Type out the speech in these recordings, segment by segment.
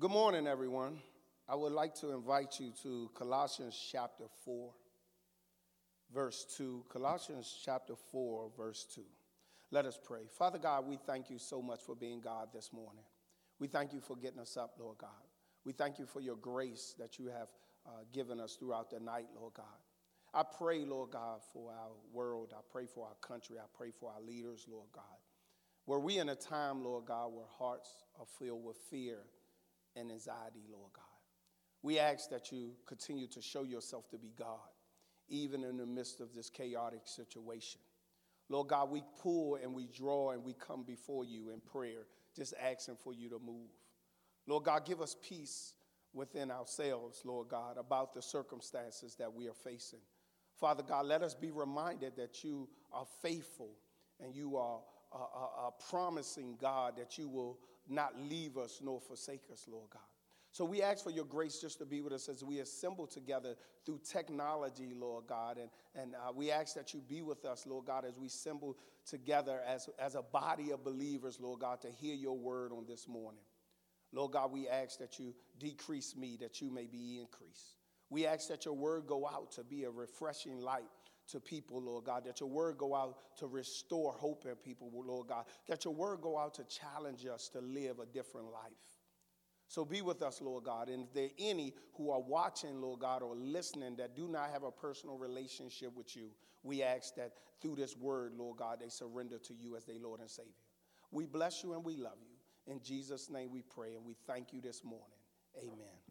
Good morning, everyone. I would like to invite you to Colossians chapter 4, verse 2. Colossians chapter 4, verse 2. Let us pray. Father God, we thank you so much for being God this morning. We thank you for getting us up, Lord God. We thank you for your grace that you have uh, given us throughout the night, Lord God. I pray, Lord God, for our world. I pray for our country. I pray for our leaders, Lord God. Were we in a time, Lord God, where hearts are filled with fear and anxiety, Lord God? We ask that you continue to show yourself to be God, even in the midst of this chaotic situation. Lord God, we pull and we draw and we come before you in prayer, just asking for you to move. Lord God, give us peace within ourselves, Lord God, about the circumstances that we are facing. Father God, let us be reminded that you are faithful and you are a, promising God that you will not leave us nor forsake us, Lord God. So we ask for your grace just to be with us as we assemble together through technology, Lord God. And, and uh, we ask that you be with us, Lord God, as we assemble together as, as a body of believers, Lord God, to hear your word on this morning. Lord God, we ask that you decrease me, that you may be increased. We ask that your word go out to be a refreshing light to people, Lord God, that your word go out to restore hope in people, Lord God, that your word go out to challenge us to live a different life. So be with us, Lord God. And if there are any who are watching, Lord God, or listening that do not have a personal relationship with you, we ask that through this word, Lord God, they surrender to you as their Lord and Savior. We bless you and we love you. In Jesus' name we pray and we thank you this morning. Amen.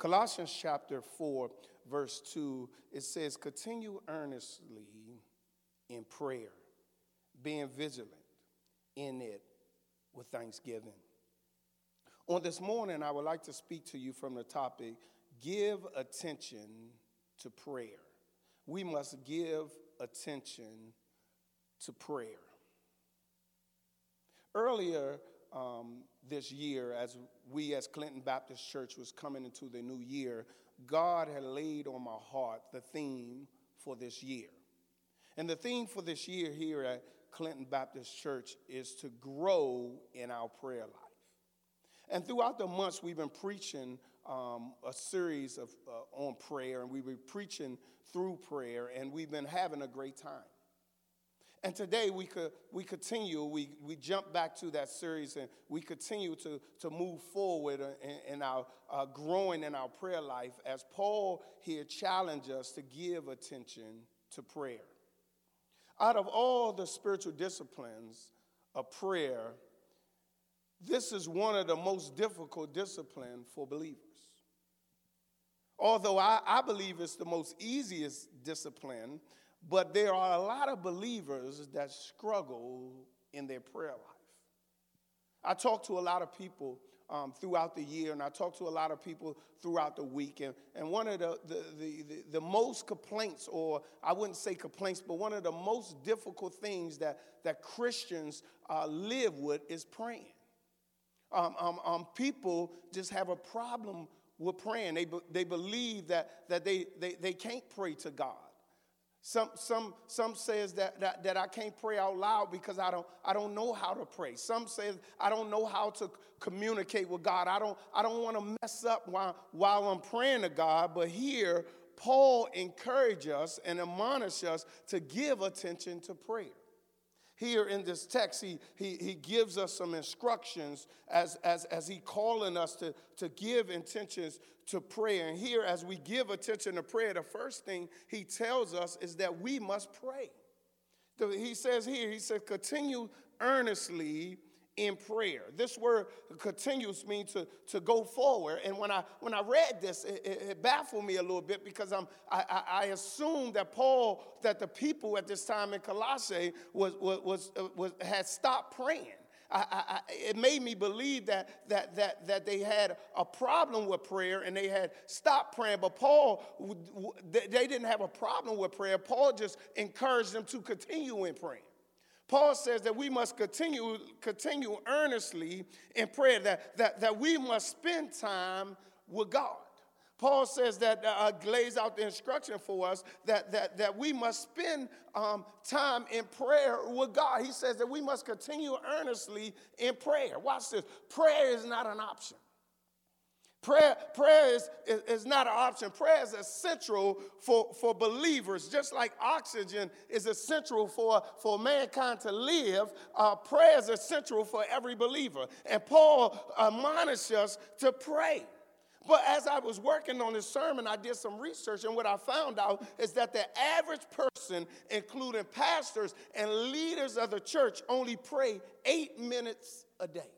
Colossians chapter 4, verse 2, it says, Continue earnestly in prayer, being vigilant in it with thanksgiving. On this morning, I would like to speak to you from the topic Give attention to prayer. We must give attention to prayer. Earlier um, this year, as we as Clinton Baptist Church was coming into the new year, God had laid on my heart the theme for this year. And the theme for this year here at Clinton Baptist Church is to grow in our prayer life. And throughout the months, we've been preaching um, a series of, uh, on prayer, and we've been preaching through prayer, and we've been having a great time. And today we could we continue, we, we jump back to that series and we continue to, to move forward in, in our uh, growing in our prayer life as Paul here challenged us to give attention to prayer. Out of all the spiritual disciplines of prayer, this is one of the most difficult disciplines for believers. Although I, I believe it's the most easiest discipline, but there are a lot of believers that struggle in their prayer life. I talk to a lot of people um, throughout the year, and I talk to a lot of people throughout the week. And, and one of the, the, the, the, the most complaints, or I wouldn't say complaints, but one of the most difficult things that, that Christians uh, live with is praying. Um, um, um, people just have a problem with praying. They, be, they believe that, that they, they, they can't pray to God. Some, some, some says that, that, that I can't pray out loud because I don't, I don't know how to pray. Some say I don't know how to communicate with God. I don't, I don't want to mess up while, while I'm praying to God. But here, Paul encourages us and admonishes us to give attention to prayer here in this text, he, he, he gives us some instructions as, as, as he calling us to, to give intentions to prayer. And here, as we give attention to prayer, the first thing he tells us is that we must pray. He says here, he says, continue earnestly in prayer. This word continues means to, to go forward. And when I when I read this, it, it baffled me a little bit because I'm, I, I, I assumed that Paul, that the people at this time in Colossae was, was, was, uh, was had stopped praying. I, I, it made me believe that, that, that, that they had a problem with prayer and they had stopped praying. But Paul, they didn't have a problem with prayer. Paul just encouraged them to continue in praying. Paul says that we must continue, continue earnestly in prayer, that, that, that we must spend time with God. Paul says that, uh, lays out the instruction for us that, that, that we must spend um, time in prayer with God. He says that we must continue earnestly in prayer. Watch this prayer is not an option. Prayer, prayer is, is, is, not an option. Prayer is essential for, for believers, just like oxygen is essential for, for mankind to live. Uh, prayer is essential for every believer. And Paul admonishes us to pray. But as I was working on this sermon, I did some research, and what I found out is that the average person, including pastors and leaders of the church, only pray eight minutes a day.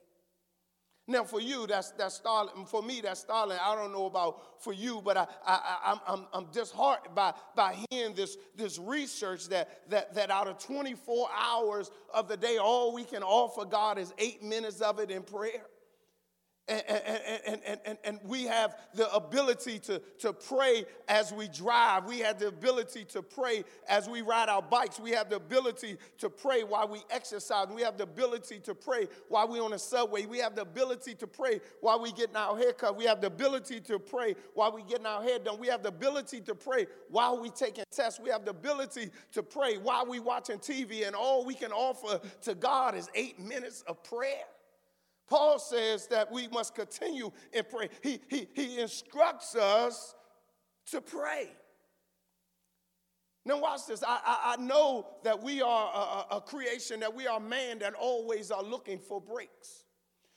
Now, for you, that's, that's startling. For me, that's startling. I don't know about for you, but I, I, I, am I'm, I'm disheartened by, by hearing this, this research that, that, that out of 24 hours of the day, all we can offer God is eight minutes of it in prayer. And, and, and, and, and, we have the ability to, to pray as we drive. We have the ability to pray as we ride our bikes. We have the ability to pray while we exercise. We have the ability to pray while we're on the subway. We have the ability to pray while we're getting our hair cut. We have the ability to pray while we're getting our hair done. We have the ability to pray while we're taking tests. We have the ability to pray while we're watching TV. And all we can offer to God is eight minutes of prayer. Paul says that we must continue in prayer. He, he, he instructs us to pray. Now, watch this. I, I, I know that we are a, a, creation, that we are man that always are looking for breaks.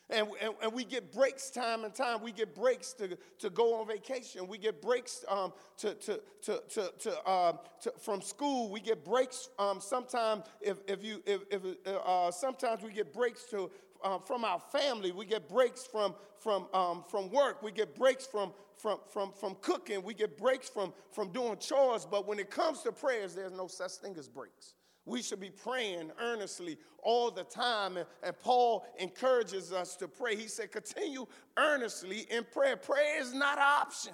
And, and, and, we get breaks time and time. We get breaks to, to go on vacation. We get breaks um, to, to, to, to, to, um, to, from school. We get breaks um, sometimes if, if you if, if uh, sometimes we get breaks to uh, from our family. We get breaks from, from, um, from work. We get breaks from, from, from, from cooking. We get breaks from, from doing chores. But when it comes to prayers, there's no such thing as breaks. We should be praying earnestly all the time. And, and, Paul encourages us to pray. He said, continue earnestly in prayer. Prayer is not an option,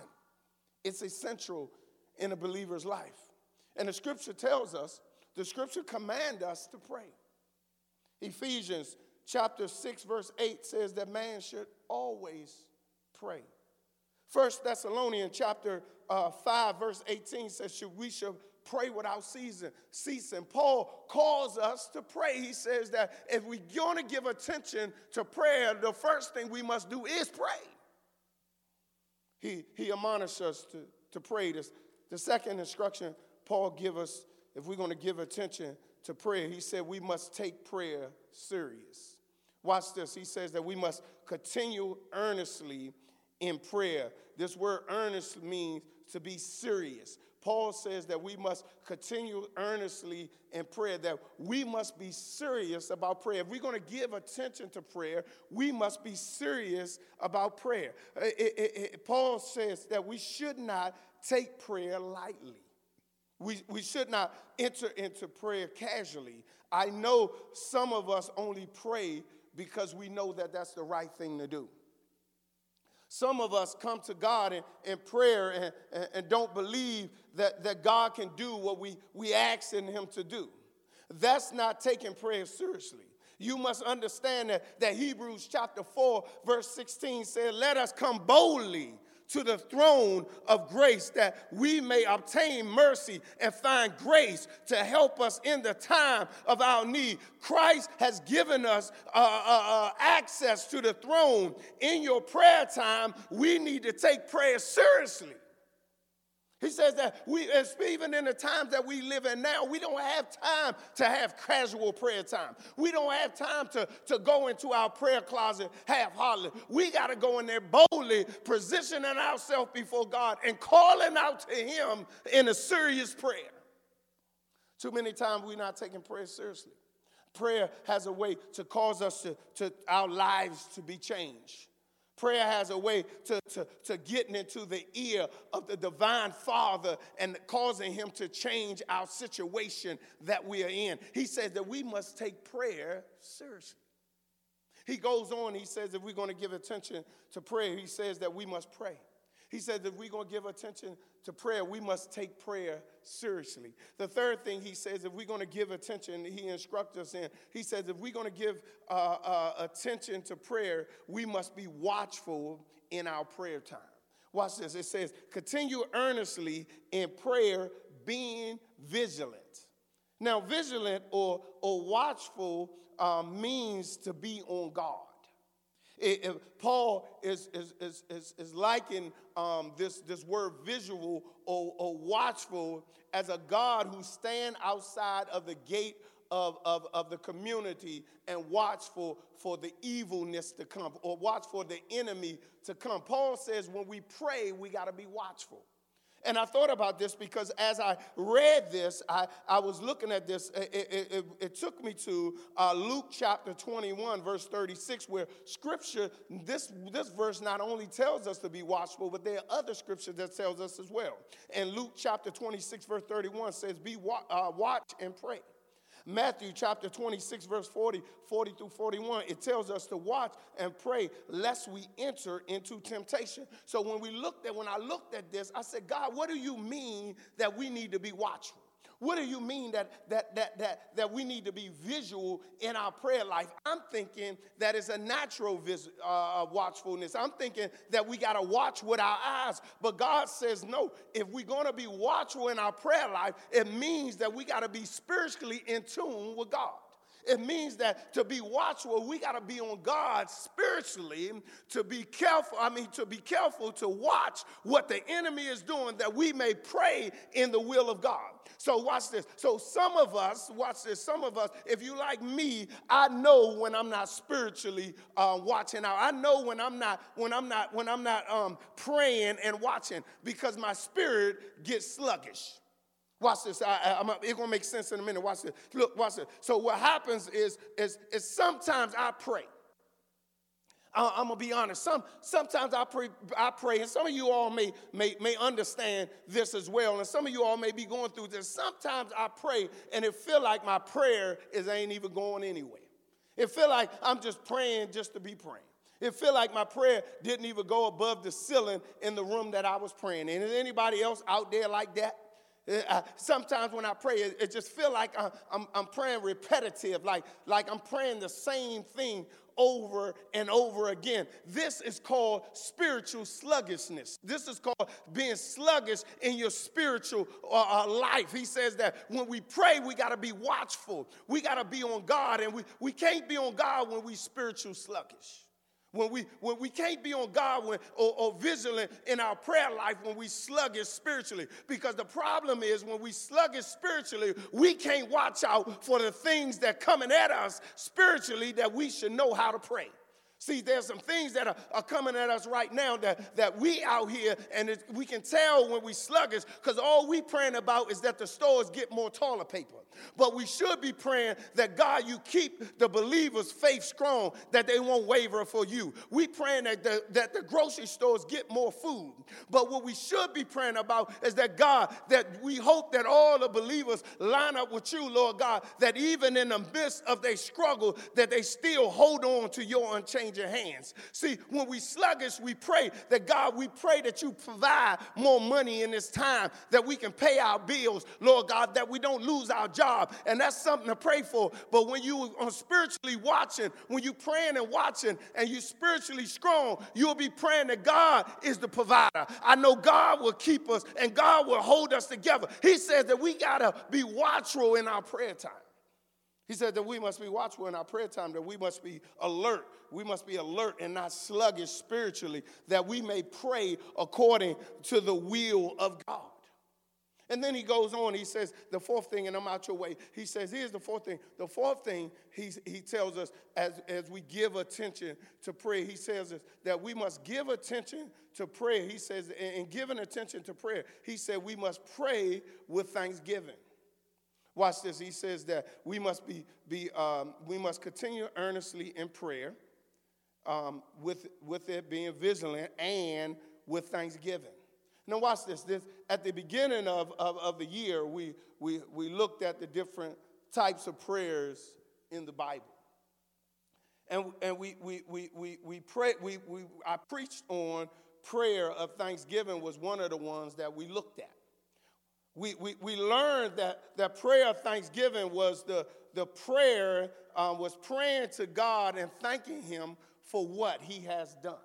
it's essential in a believer's life. And the scripture tells us, the scripture commands us to pray. Ephesians chapter 6, verse 8 says that man should always pray. First Thessalonians chapter uh, 5, verse 18 says should, we should pray without ceasing. ceasing. Paul calls us to pray. He says that if we're going to give attention to prayer, the first thing we must do is pray. He, he admonishes us to, to pray. This, the second instruction Paul give us, if we're going to give attention to prayer, he said we must take prayer serious. Watch this. He says that we must continue earnestly in prayer. This word earnest means to be serious. Paul says that we must continue earnestly in prayer, that we must be serious about prayer. If we're going to give attention to prayer, we must be serious about prayer. It, it, it, Paul says that we should not take prayer lightly. We, we should not enter into prayer casually. I know some of us only pray because we know that that's the right thing to do. Some of us come to God in, in prayer and, and, and don't believe that, that God can do what we, we ask in Him to do. That's not taking prayer seriously. You must understand that, that Hebrews chapter 4, verse 16 said, Let us come boldly to the throne of grace that we may obtain mercy and find grace to help us in the time of our need. Christ has given us uh, uh, uh, access to the throne. In your prayer time, we need to take prayer seriously. He says that we, even in the times that we live in now, we don't have time to have casual prayer time. We don't have time to, to go into our prayer closet half heartedly. We got to go in there boldly, positioning ourselves before God and calling out to Him in a serious prayer. Too many times we're not taking prayer seriously. Prayer has a way to cause us to, to our lives to be changed. Prayer has a way to, to, to getting into the ear of the divine Father and causing him to change our situation that we are in. He says that we must take prayer seriously. He goes on, he says, if we're going to give attention to prayer, he says that we must pray. He said that we're going to give attention to prayer, we must take prayer seriously. The third thing he says, if we're going to give attention, he instructs us in, he says, if we're going to give uh, uh, attention to prayer, we must be watchful in our prayer time. Watch this. It says, continue earnestly in prayer, being vigilant. Now, vigilant or, or watchful um, means to be on guard. It, it, Paul is, is, is, is, is liking um, this, this word visual or, or watchful as a God who stand outside of the gate of, of, of the community and watchful for the evilness to come or watch for the enemy to come. Paul says when we pray, we got to be watchful. And I thought about this because as I read this, I, I was looking at this. It, it, it, it took me to uh, Luke chapter 21, verse 36, where scripture, this, this verse not only tells us to be watchful, but there are other scriptures that tells us as well. And Luke chapter 26, verse 31 says, Be wa- uh, watch and pray. Matthew chapter 26, verse 40, 40 through 41, it tells us to watch and pray lest we enter into temptation. So when we looked at, when I looked at this, I said, God, what do you mean that we need to be watchful? What do you mean that, that, that, that, that we need to be visual in our prayer life? I'm thinking that it's a natural vis- uh, watchfulness. I'm thinking that we got to watch with our eyes. But God says, no, if we're going to be watchful in our prayer life, it means that we got to be spiritually in tune with God. It means that to be watchful, we got to be on God spiritually to be careful. I mean, to be careful to watch what the enemy is doing that we may pray in the will of God. So, watch this. So, some of us, watch this, some of us, if you like me, I know when I'm not spiritually uh, watching out. I know when I'm not, when I'm not, when I'm not um, praying and watching because my spirit gets sluggish. Watch this. I, I, it's gonna make sense in a minute. Watch this. Look, watch this. So what happens is, is, is sometimes I pray. I, am gonna be honest. Some sometimes I pray, I pray, and some of you all may, may may understand this as well, and some of you all may be going through this. Sometimes I pray, and it feel like my prayer is ain't even going anywhere. It feel like I'm just praying just to be praying. It feel like my prayer didn't even go above the ceiling in the room that I was praying in. Is anybody else out there like that? Uh, sometimes when I pray, it, just feel like I'm, I'm, I'm, praying repetitive, like, like I'm praying the same thing over and over again. This is called spiritual sluggishness. This is called being sluggish in your spiritual uh, uh life. He says that when we pray, we got to be watchful. We got to be on God, and we, we can't be on God when we spiritual sluggish. When we, when we can't be on God when, or, or vigilant in our prayer life when we sluggish spiritually. Because the problem is when we sluggish spiritually, we can't watch out for the things that coming at us spiritually that we should know how to pray. See, there's some things that are, are, coming at us right now that, that we out here, and it, we can tell when we sluggish, because all we praying about is that the stores get more toilet paper. But we should be praying that God, you keep the believers' faith strong, that they won't waver for you. We praying that the, that the grocery stores get more food. But what we should be praying about is that God, that we hope that all the believers line up with you, Lord God, that even in the midst of their struggle, that they still hold on to your unchanging hands. See, when we sluggish, we pray that God, we pray that you provide more money in this time, that we can pay our bills, Lord God, that we don't lose our job job, and that's something to pray for. But when you are spiritually watching, when you praying and watching, and you spiritually strong, you'll be praying that God is the provider. I know God will keep us and God will hold us together. He says that we gotta be watchful in our prayer time. He said that we must be watchful in our prayer time, that we must be alert. We must be alert and not sluggish spiritually, that we may pray according to the will of God. And then he goes on, he says, the fourth thing, and I'm out your way. He says, here's the fourth thing. The fourth thing he, he tells us as, as we give attention to prayer, he says that we must give attention to prayer. He says, in giving attention to prayer, he said we must pray with thanksgiving. Watch this. He says that we must be, be um, we must continue earnestly in prayer, um, with, with it being vigilant and with thanksgiving. Now, watch this. this at the beginning of, of, of the year, we, we, we looked at the different types of prayers in the Bible. And, and we, we, we, we, we, pray, we, we, I preached on prayer of thanksgiving was one of the ones that we looked at. We, we, we learned that, that prayer of thanksgiving was the, the prayer, um, was praying to God and thanking Him for what He has done.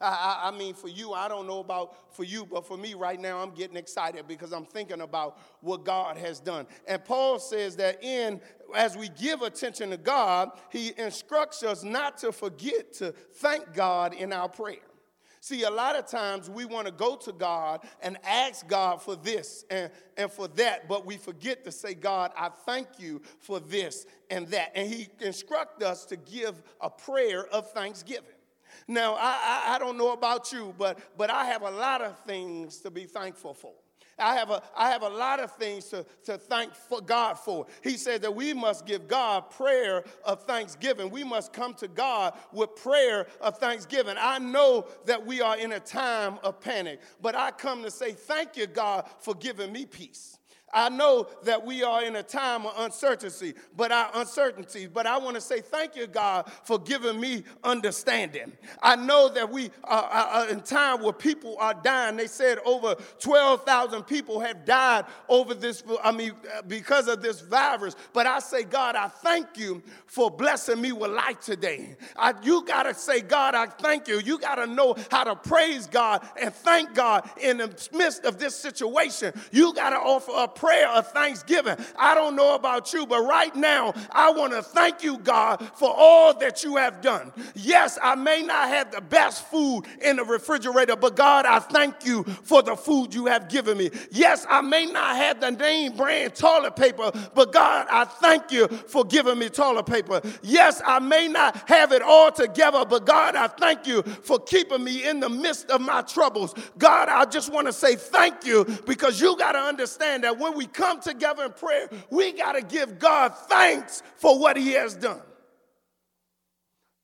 I, I, mean, for you, I don't know about for you, but for me right now, I'm getting excited because I'm thinking about what God has done. And Paul says that in as we give attention to God, he instructs us not to forget to thank God in our prayer. See, a lot of times we want to go to God and ask God for this and, and for that, but we forget to say, God, I thank you for this and that. And He instructs us to give a prayer of thanksgiving. Now, I, I, I don't know about you, but, but I have a lot of things to be thankful for. I have a, I have a lot of things to, to thank for God for. He said that we must give God prayer of thanksgiving. We must come to God with prayer of thanksgiving. I know that we are in a time of panic, but I come to say thank you, God, for giving me peace. I know that we are in a time of uncertainty, but our uncertainty, but I want to say thank you, God, for giving me understanding. I know that we are in a time where people are dying. They said over 12,000 people have died over this, I mean, uh, because of this virus. But I say, God, I thank you for blessing me with life today. I, you got to say, God, I thank you. You got to know how to praise God and thank God in the midst of this situation. You got to offer a prayer of thanksgiving. I don't know about you, but right now, I want to thank you, God, for all that you have done. Yes, I may not have the best food in the refrigerator, but God, I thank you for the food you have given me. Yes, I may not have the name brand toilet paper, but God, I thank you for giving me toilet paper. Yes, I may not have it all together, but God, I thank you for keeping me in the midst of my troubles. God, I just want to say thank you because you got to understand that when when we come together in prayer, we got to give God thanks for what He has done.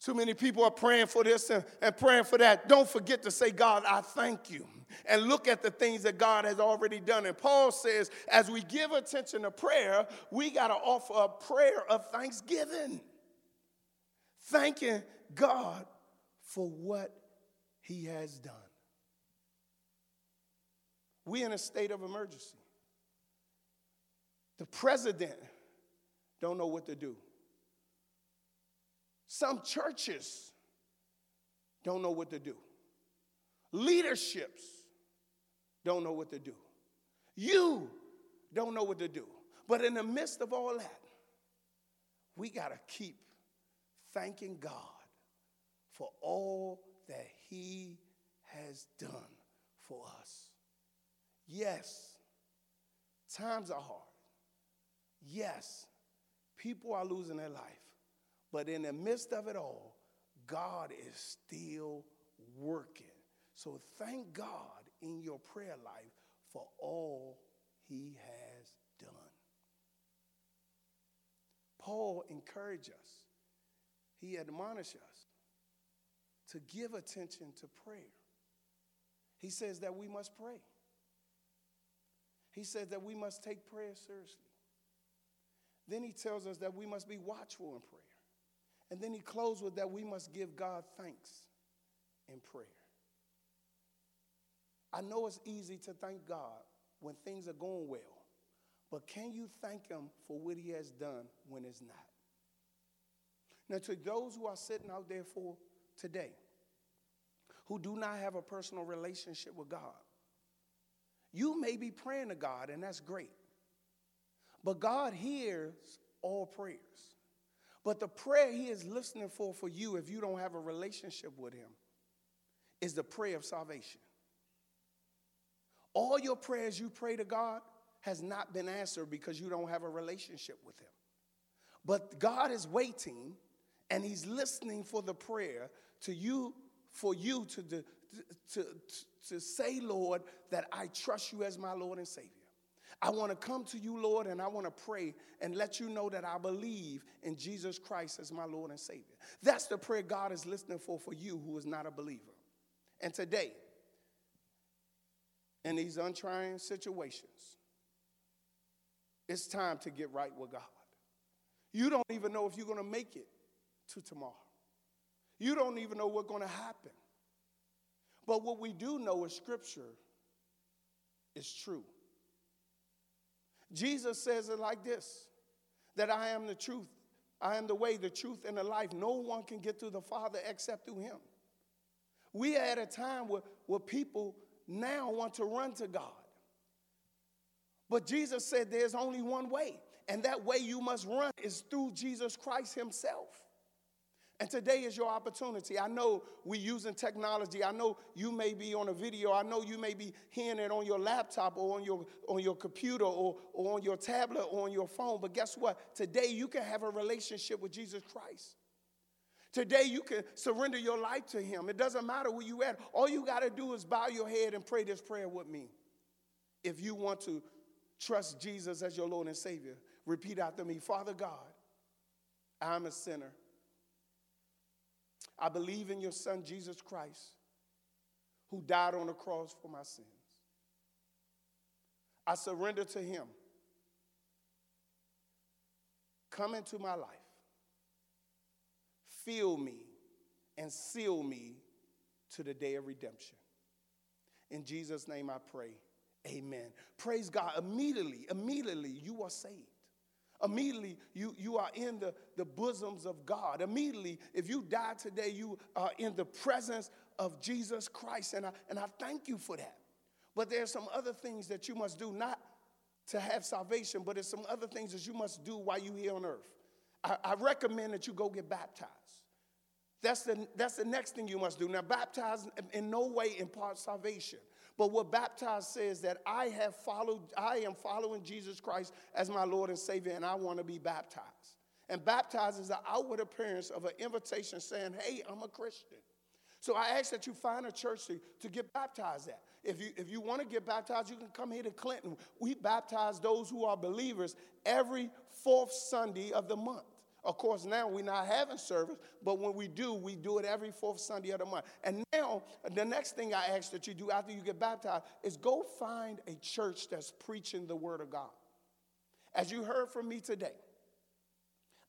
Too many people are praying for this and, and praying for that. Don't forget to say, God, I thank you. And look at the things that God has already done. And Paul says, as we give attention to prayer, we got to offer a prayer of thanksgiving, thanking God for what he has done. We're in a state of emergency. The president don't know what to do. Some churches don't know what to do. Leaderships don't know what to do. You don't know what to do. But in the midst of all that, we got to keep thanking God for all that He has done for us. Yes, times are hard. Yes, people are losing their life. But in the midst of it all, God is still working. So thank God in your prayer life for all he has done. Paul encouraged us, he admonished us to give attention to prayer. He says that we must pray. He says that we must take prayer seriously. Then he tells us that we must be watchful in prayer. And then he closes with that we must give God thanks in prayer. I know it's easy to thank God when things are going well, but can you thank him for what he has done when it's not? Now, to those who are sitting out there for today, who do not have a personal relationship with God, you may be praying to God, and that's great. But God hears all prayers. But the prayer He is listening for for you, if you don't have a relationship with Him, is the prayer of salvation. All your prayers you pray to God has not been answered because you don't have a relationship with Him. But God is waiting and He's listening for the prayer to you, for you to, to, to, to say, Lord, that I trust you as my Lord and Savior. I want to come to you, Lord, and I want to pray and let you know that I believe in Jesus Christ as my Lord and Savior. That's the prayer God is listening for for you who is not a believer. And today, in these untrying situations, it's time to get right with God. You don't even know if you're going to make it to tomorrow. You don't even know what's going to happen. But what we do know is Scripture is true. Jesus says it like this that I am the truth. I am the way, the truth, and the life. No one can get to the Father except through him. We are at a time where, where people now want to run to God. But Jesus said there's only one way, and that way you must run is through Jesus Christ Himself. And today is your opportunity. I know we're using technology. I know you may be on a video. I know you may be hearing it on your laptop or on your, on your computer or, or on your tablet or on your phone. But guess what? Today you can have a relationship with Jesus Christ. Today you can surrender your life to Him. It doesn't matter where you at. All you got to do is bow your head and pray this prayer with me. If you want to trust Jesus as your Lord and Savior, repeat after me Father God, I'm a sinner. I believe in your Son, Jesus Christ, who died on the cross for my sins. I surrender to Him. Come into my life. Fill me and seal me to the day of redemption. In Jesus' name I pray. Amen. Praise God. Immediately, immediately you are saved. Immediately, you, you are in the, the bosoms of God. Immediately, if you die today, you are in the presence of Jesus Christ. And I, and I thank you for that. But there's some other things that you must do, not to have salvation, but there's some other things that you must do while you're here on earth. I, I recommend that you go get baptized. That's the, that's the next thing you must do. Now, baptize in no way imparts salvation. But what baptized says that I have followed, I am following Jesus Christ as my Lord and Savior, and I want to be baptized. And baptized is the outward appearance of an invitation saying, Hey, I'm a Christian. So I ask that you find a church to, to get baptized at. If you, if you want to get baptized, you can come here to Clinton. We baptize those who are believers every fourth Sunday of the month. Of course, now we're not having service, but when we do, we do it every fourth Sunday of the month. And now, the next thing I ask that you do after you get baptized is go find a church that's preaching the Word of God. As you heard from me today,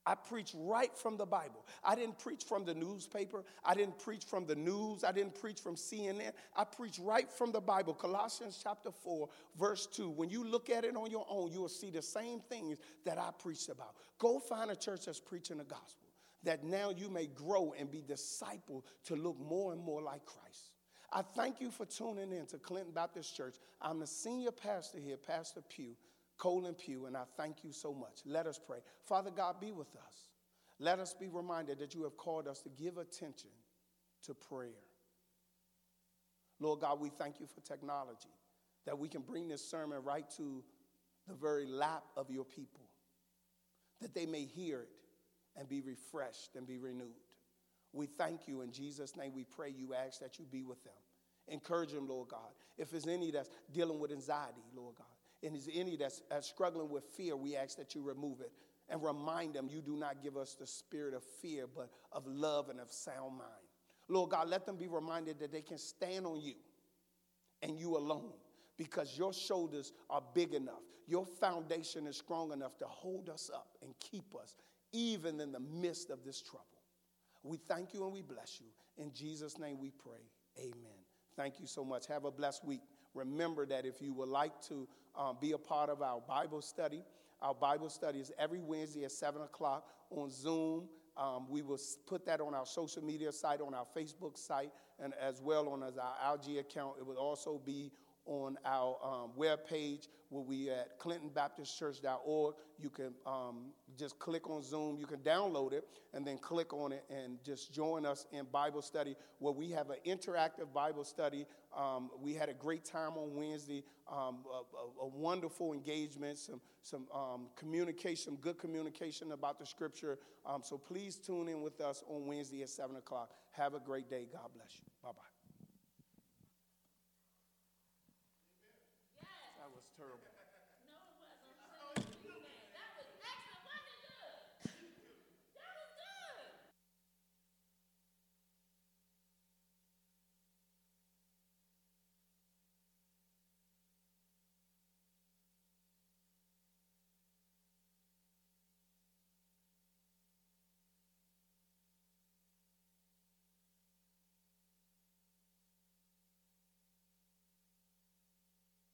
I preach right from the Bible. I didn't preach from the newspaper. I didn't preach from the news. I didn't preach from CNN. I preach right from the Bible. Colossians chapter 4, verse 2. When you look at it on your own, you will see the same things that I preached about. Go find a church that's preaching the gospel, that now you may grow and be discipled to look more and more like Christ. I thank you for tuning in to Clinton Baptist Church. I'm the senior pastor here, Pastor Pugh. Colin Pugh, and I thank you so much. Let us pray. Father God, be with us. Let us be reminded that you have called us to give attention to prayer. Lord God, we thank you for technology, that we can bring this sermon right to the very lap of your people, that they may hear it and be refreshed and be renewed. We thank you in Jesus' name. We pray you ask that you be with them. Encourage them, Lord God. If there's any that's dealing with anxiety, Lord God, and is any that's, that's struggling with fear, we ask that you remove it and remind them you do not give us the spirit of fear, but of love and of sound mind. Lord God, let them be reminded that they can stand on you and you alone because your shoulders are big enough. Your foundation is strong enough to hold us up and keep us even in the midst of this trouble. We thank you and we bless you. In Jesus' name we pray. Amen. Thank you so much. Have a blessed week. Remember that if you would like to um, be a part of our Bible study. Our Bible study is every Wednesday at 7 o'clock on Zoom. Um, we will put that on our social media site, on our Facebook site, and as well on as our Algae account. It will also be on our um, webpage where we at clintonbaptistchurch.org. You can um, just click on Zoom. You can download it and then click on it and just join us in Bible study where we have an interactive Bible study. Um, we had a great time on Wednesday, um, a, a, a, wonderful engagement, some, some um, communication, good communication about the scripture. Um, so please tune in with us on Wednesday at 7 o'clock. Have a great day. God bless you. Bye bye.